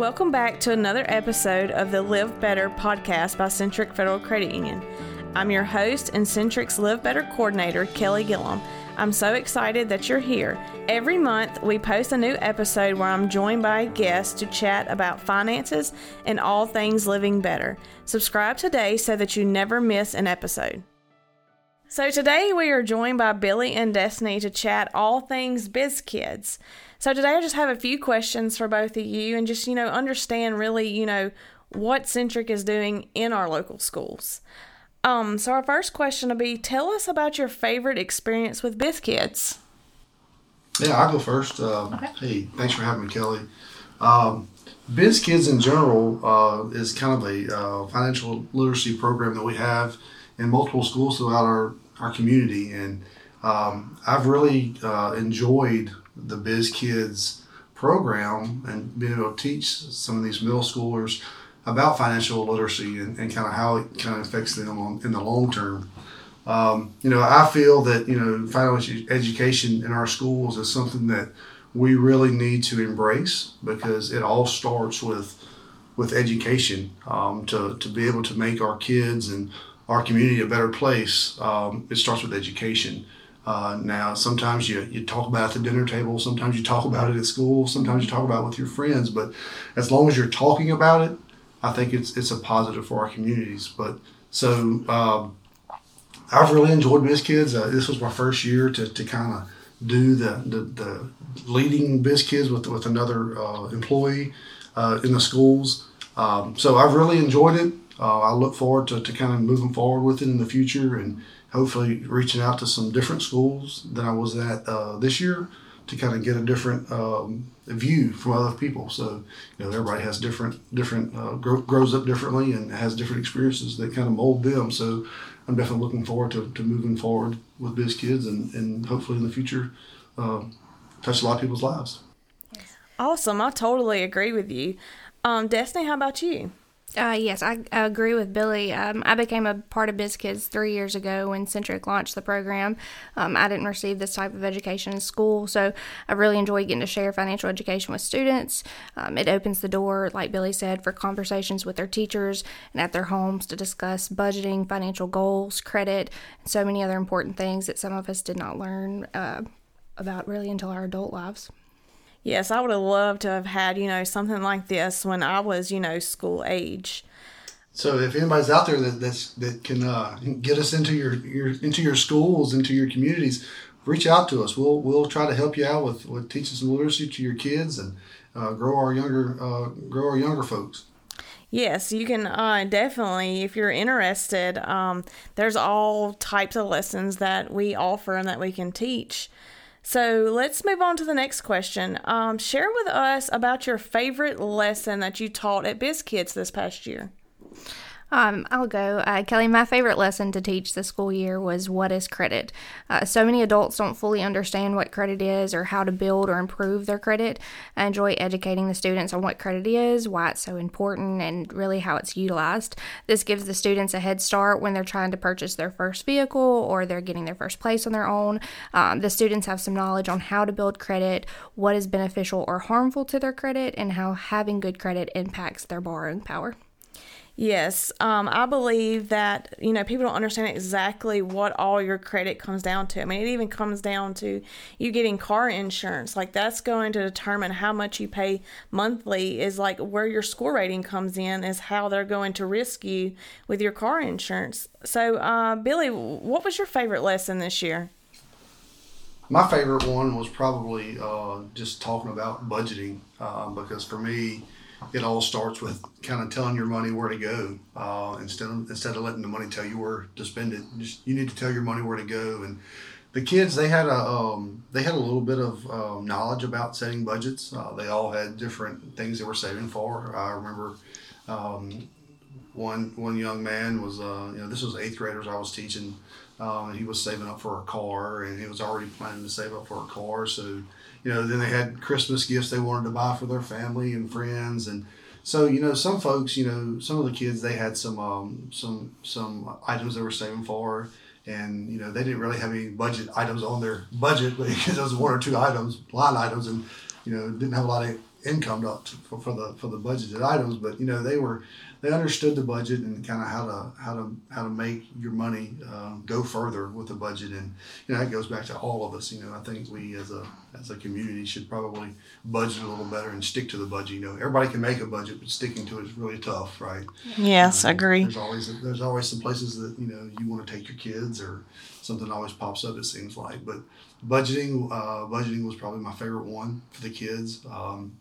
Welcome back to another episode of the Live Better podcast by Centric Federal Credit Union. I'm your host and Centric's Live Better coordinator, Kelly Gillum. I'm so excited that you're here. Every month, we post a new episode where I'm joined by a guest to chat about finances and all things living better. Subscribe today so that you never miss an episode. So, today we are joined by Billy and Destiny to chat all things biz kids. So, today I just have a few questions for both of you and just, you know, understand really, you know, what Centric is doing in our local schools. Um, so our first question will be tell us about your favorite experience with Biz Kids. Yeah, I'll go first. Uh, okay. Hey, thanks for having me, Kelly. Um, Biz Kids in general uh, is kind of a uh, financial literacy program that we have in multiple schools throughout our, our community. And um, I've really uh, enjoyed the Biz Kids program and being able to teach some of these middle schoolers about financial literacy and, and kind of how it kind of affects them on, in the long term. Um, you know, I feel that, you know, financial education in our schools is something that we really need to embrace because it all starts with with education um, to, to be able to make our kids and our community a better place. Um, it starts with education. Uh, now, sometimes you, you talk about it at the dinner table, sometimes you talk about it at school, sometimes you talk about it with your friends, but as long as you're talking about it, I think it's it's a positive for our communities. But so um, I've really enjoyed Biz Kids. Uh, this was my first year to, to kind of do the, the, the, leading Biz Kids with with another uh, employee uh, in the schools. Um, so I've really enjoyed it. Uh, I look forward to, to kind of moving forward with it in the future and hopefully reaching out to some different schools than I was at uh, this year to kind of get a different um, view from other people. So you know, everybody has different different uh, grow, grows up differently and has different experiences that kind of mold them. So I'm definitely looking forward to, to moving forward with Biz Kids and, and hopefully in the future uh, touch a lot of people's lives. Awesome. I totally agree with you. Um, Destiny, how about you? Uh, yes, I, I, agree with Billy. Um, I became a part of BizKids three years ago when Centric launched the program. Um, I didn't receive this type of education in school, so I really enjoy getting to share financial education with students. Um, it opens the door, like Billy said, for conversations with their teachers and at their homes to discuss budgeting, financial goals, credit, and so many other important things that some of us did not learn uh, about really until our adult lives. Yes, I would have loved to have had, you know, something like this when I was, you know, school age. So if anybody's out there that that's, that can uh, get us into your, your into your schools, into your communities, reach out to us. We'll we'll try to help you out with, with teaching some literacy to your kids and uh, grow our younger uh, grow our younger folks. Yes, you can uh, definitely, if you're interested. Um, there's all types of lessons that we offer and that we can teach. So let's move on to the next question. Um, share with us about your favorite lesson that you taught at BizKids this past year. Um, I'll go. Uh, Kelly, my favorite lesson to teach this school year was what is credit. Uh, so many adults don't fully understand what credit is or how to build or improve their credit. I enjoy educating the students on what credit is, why it's so important, and really how it's utilized. This gives the students a head start when they're trying to purchase their first vehicle or they're getting their first place on their own. Um, the students have some knowledge on how to build credit, what is beneficial or harmful to their credit, and how having good credit impacts their borrowing power. Yes, um, I believe that you know people don't understand exactly what all your credit comes down to. I mean, it even comes down to you getting car insurance. Like that's going to determine how much you pay monthly. Is like where your score rating comes in. Is how they're going to risk you with your car insurance. So, uh, Billy, what was your favorite lesson this year? My favorite one was probably uh, just talking about budgeting uh, because for me it all starts with kind of telling your money where to go uh, instead of instead of letting the money tell you where to spend it. Just, you need to tell your money where to go. And the kids they had a um, they had a little bit of um, knowledge about setting budgets. Uh, they all had different things they were saving for. I remember um, one one young man was uh, you know this was eighth graders I was teaching. Um, he was saving up for a car, and he was already planning to save up for a car. So you know, then they had Christmas gifts they wanted to buy for their family and friends, and so you know, some folks, you know, some of the kids they had some um, some some items they were saving for, and you know, they didn't really have any budget items on their budget because it was one or two items, line items, and you know, didn't have a lot of income to, for, for the for the budgeted items, but you know they were they understood the budget and kind of how to how to how to make your money um, go further with the budget, and you know that goes back to all of us. You know, I think we as a as a community should probably budget a little better and stick to the budget. You know, everybody can make a budget, but sticking to it is really tough, right? Yes, I agree. There's always there's always some places that you know you want to take your kids or something always pops up. It seems like, but budgeting uh, budgeting was probably my favorite one for the kids. Um,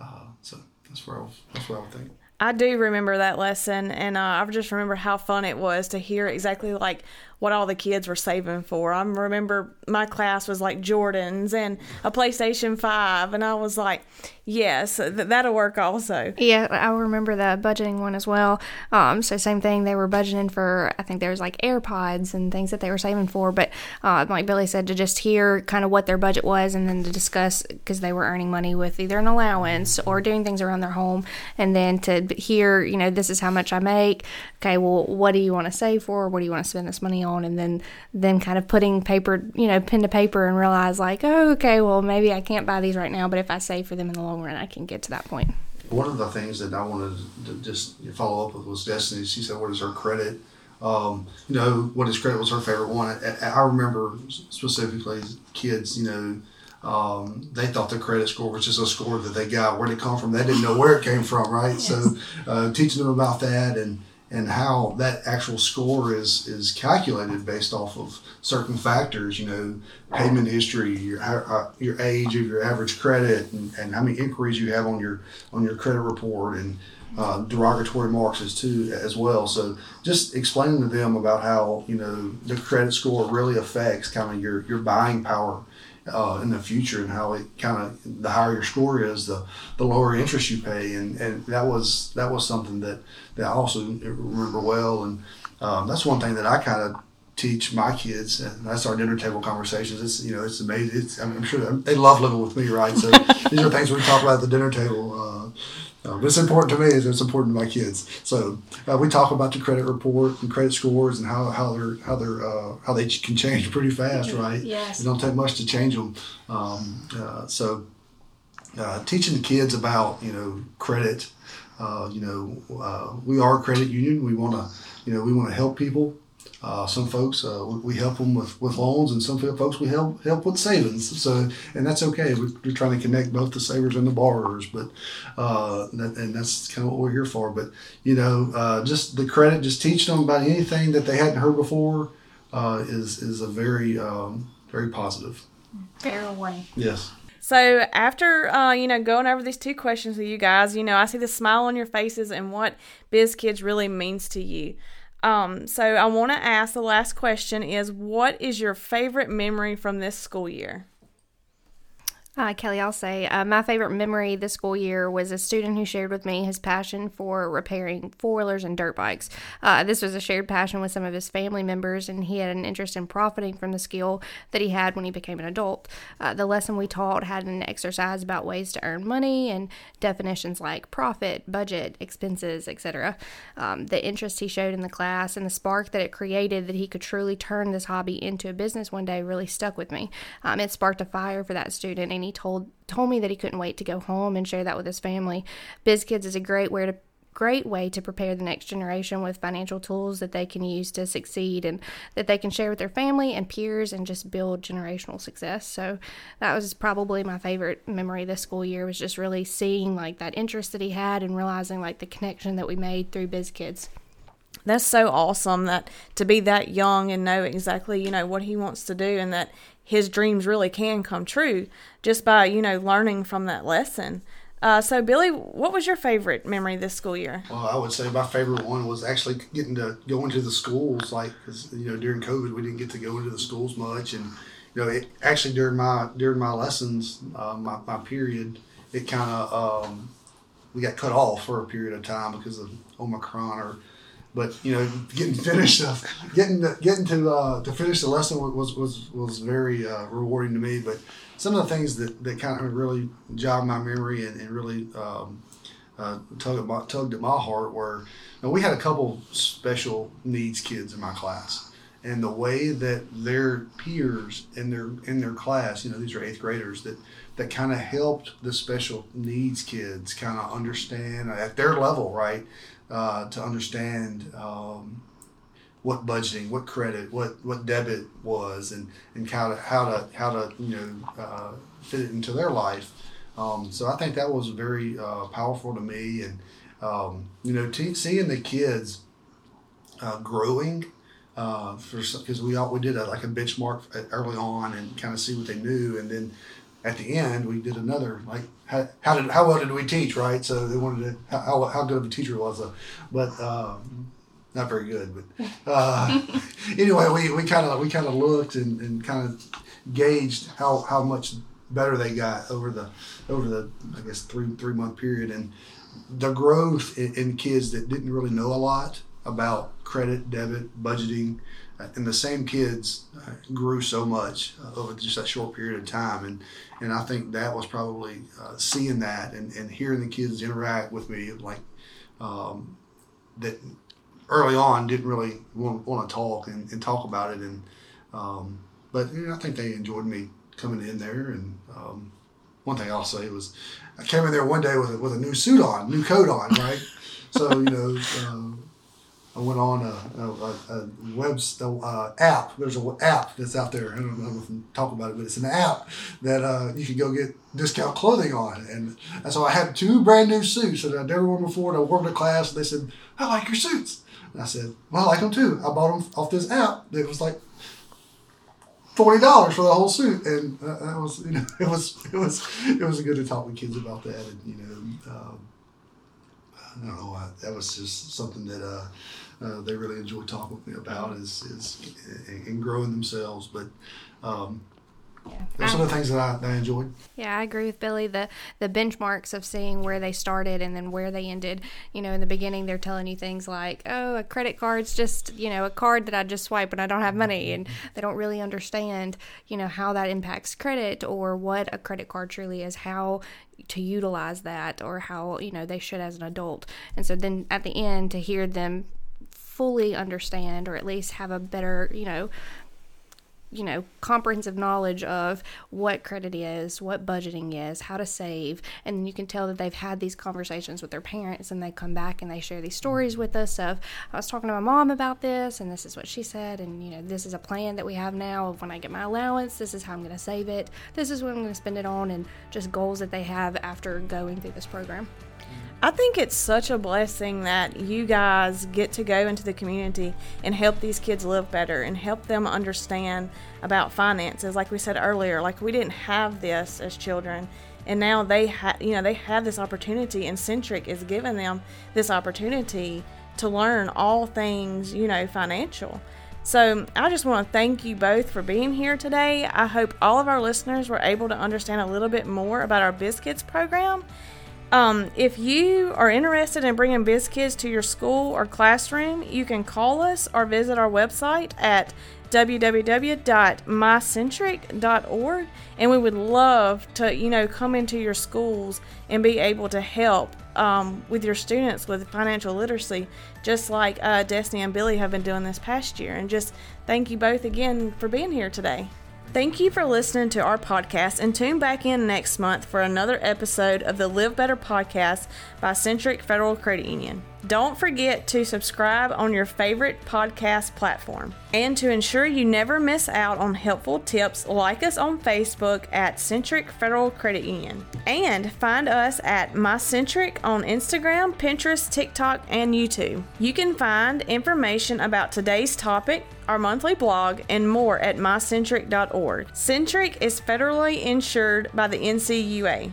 uh, so that's where I was, that's where I would think. I do remember that lesson, and uh, I just remember how fun it was to hear exactly like what all the kids were saving for. I remember my class was like Jordans and a PlayStation 5, and I was like, yes, th- that'll work also. Yeah, I remember the budgeting one as well. Um, so, same thing, they were budgeting for, I think there was like AirPods and things that they were saving for. But, uh, like Billy said, to just hear kind of what their budget was and then to discuss because they were earning money with either an allowance or doing things around their home, and then to hear, you know, this is how much I make. Okay, well, what do you want to save for? What do you want to spend this money on? On and then then kind of putting paper you know pen to paper and realize like oh okay well maybe i can't buy these right now but if i save for them in the long run i can get to that point one of the things that i wanted to just follow up with was destiny she said what is her credit um, you know what is credit was her favorite one I, I remember specifically kids you know um, they thought the credit score was just a score that they got. Where did it come from? They didn't know where it came from, right? Yes. So, uh, teaching them about that and and how that actual score is is calculated based off of certain factors. You know, payment history, your uh, your age of your average credit, and, and how many inquiries you have on your on your credit report, and uh, derogatory marks as too as well. So just explaining to them about how you know the credit score really affects kind of your your buying power uh, in the future and how it kind of the higher your score is, the the lower interest you pay, and, and that was that was something that, that I also remember well, and um, that's one thing that I kind of teach my kids, and that's our dinner table conversations. It's you know it's amazing. It's I'm sure they love living with me, right? So these are things we talk about at the dinner table. Uh, uh, but it's important to me as it's important to my kids. So uh, we talk about the credit report and credit scores and how, how they're how they're uh, how they can change pretty fast, right? Yes. It don't take much to change them. Um, uh, so uh, teaching the kids about you know credit. Uh, you know, we are a credit union. We want to, you know, we want to help people. Uh, some folks uh, we help them with, with loans, and some folks we help help with savings. So, and that's okay. We're, we're trying to connect both the savers and the borrowers, but uh, that, and that's kind of what we're here for. But you know, uh, just the credit, just teaching them about anything that they hadn't heard before uh, is is a very um, very positive. Fair warning. Yes. So after uh, you know going over these two questions with you guys, you know I see the smile on your faces and what Biz Kids really means to you. Um, so I want to ask the last question is what is your favorite memory from this school year? Uh, Kelly, I'll say uh, my favorite memory this school year was a student who shared with me his passion for repairing four wheelers and dirt bikes. Uh, this was a shared passion with some of his family members, and he had an interest in profiting from the skill that he had when he became an adult. Uh, the lesson we taught had an exercise about ways to earn money and definitions like profit, budget, expenses, etc. Um, the interest he showed in the class and the spark that it created that he could truly turn this hobby into a business one day really stuck with me. Um, it sparked a fire for that student, and he told told me that he couldn't wait to go home and share that with his family. BizKids is a great way to great way to prepare the next generation with financial tools that they can use to succeed and that they can share with their family and peers and just build generational success. So that was probably my favorite memory this school year was just really seeing like that interest that he had and realizing like the connection that we made through BizKids. That's so awesome that to be that young and know exactly, you know, what he wants to do and that his dreams really can come true just by you know learning from that lesson. Uh, so, Billy, what was your favorite memory this school year? Well, I would say my favorite one was actually getting to go into the schools. Like, cause, you know, during COVID, we didn't get to go into the schools much, and you know, it, actually during my during my lessons, uh, my, my period, it kind of um, we got cut off for a period of time because of Omicron or but you know, getting finished, uh, getting to, getting to uh, to finish the lesson was was was very uh, rewarding to me. But some of the things that, that kind of really jogged my memory and, and really um, uh, tugged at my tugged at my heart were, you know, we had a couple special needs kids in my class, and the way that their peers in their in their class, you know, these are eighth graders that that kind of helped the special needs kids kind of understand at their level, right, uh, to understand um, what budgeting, what credit, what what debit was, and and how to how to how to you know uh, fit it into their life. Um, so I think that was very uh, powerful to me, and um, you know, t- seeing the kids uh, growing uh, for because we all we did a, like a benchmark early on and kind of see what they knew, and then at the end we did another like how, how did how well did we teach right? So they wanted to how how good of a teacher was, uh, but. Um, not very good, but uh, anyway, we, we kind of we kind of looked and, and kind of gauged how, how much better they got over the over the I guess three three month period, and the growth in, in kids that didn't really know a lot about credit, debit, budgeting, and the same kids uh, grew so much uh, over just that short period of time. And, and I think that was probably uh, seeing that and, and hearing the kids interact with me like um, that early on didn't really want, want to talk and, and talk about it. And um, but you know, I think they enjoyed me coming in there. And um, one thing I'll say was I came in there one day with a, with a new suit on, new coat on, right? so you know. Um, I went on a, a, a web uh, app. There's an app that's out there. I don't know if I talk about it, but it's an app that uh, you can go get discount clothing on. And, and so I had two brand new suits that I'd never worn before. And I wore them to class, and they said, "I like your suits." And I said, "Well, I like them too. I bought them off this app. It was like forty dollars for the whole suit, and uh, that was you know it was it was it was good to talk with kids about that, and you know." Um, I don't know. I, that was just something that uh, uh, they really enjoy talking with me about is is in growing themselves. But um, yeah. Those are the um, things that I, that I enjoyed. Yeah, I agree with Billy. The the benchmarks of seeing where they started and then where they ended. You know, in the beginning, they're telling you things like, "Oh, a credit card's just you know a card that I just swipe and I don't have money," mm-hmm. and they don't really understand you know how that impacts credit or what a credit card truly is, how to utilize that, or how you know they should as an adult. And so then at the end, to hear them fully understand or at least have a better you know you know, comprehensive knowledge of what credit is, what budgeting is, how to save. And you can tell that they've had these conversations with their parents and they come back and they share these stories with us of, I was talking to my mom about this and this is what she said. And, you know, this is a plan that we have now of when I get my allowance, this is how I'm going to save it, this is what I'm going to spend it on, and just goals that they have after going through this program. I think it's such a blessing that you guys get to go into the community and help these kids live better and help them understand about finances. Like we said earlier, like we didn't have this as children, and now they have, you know, they have this opportunity, and Centric is giving them this opportunity to learn all things, you know, financial. So I just want to thank you both for being here today. I hope all of our listeners were able to understand a little bit more about our BizKids program um, if you are interested in bringing BizKids to your school or classroom, you can call us or visit our website at www.mycentric.org and we would love to you know come into your schools and be able to help um, with your students with financial literacy just like uh, destiny and billy have been doing this past year. And just thank you both again for being here today Thank you for listening to our podcast and tune back in next month for another episode of the Live Better podcast by Centric Federal Credit Union. Don't forget to subscribe on your favorite podcast platform. And to ensure you never miss out on helpful tips, like us on Facebook at Centric Federal Credit Union. And find us at MyCentric on Instagram, Pinterest, TikTok, and YouTube. You can find information about today's topic, our monthly blog, and more at mycentric.org. Centric is federally insured by the NCUA.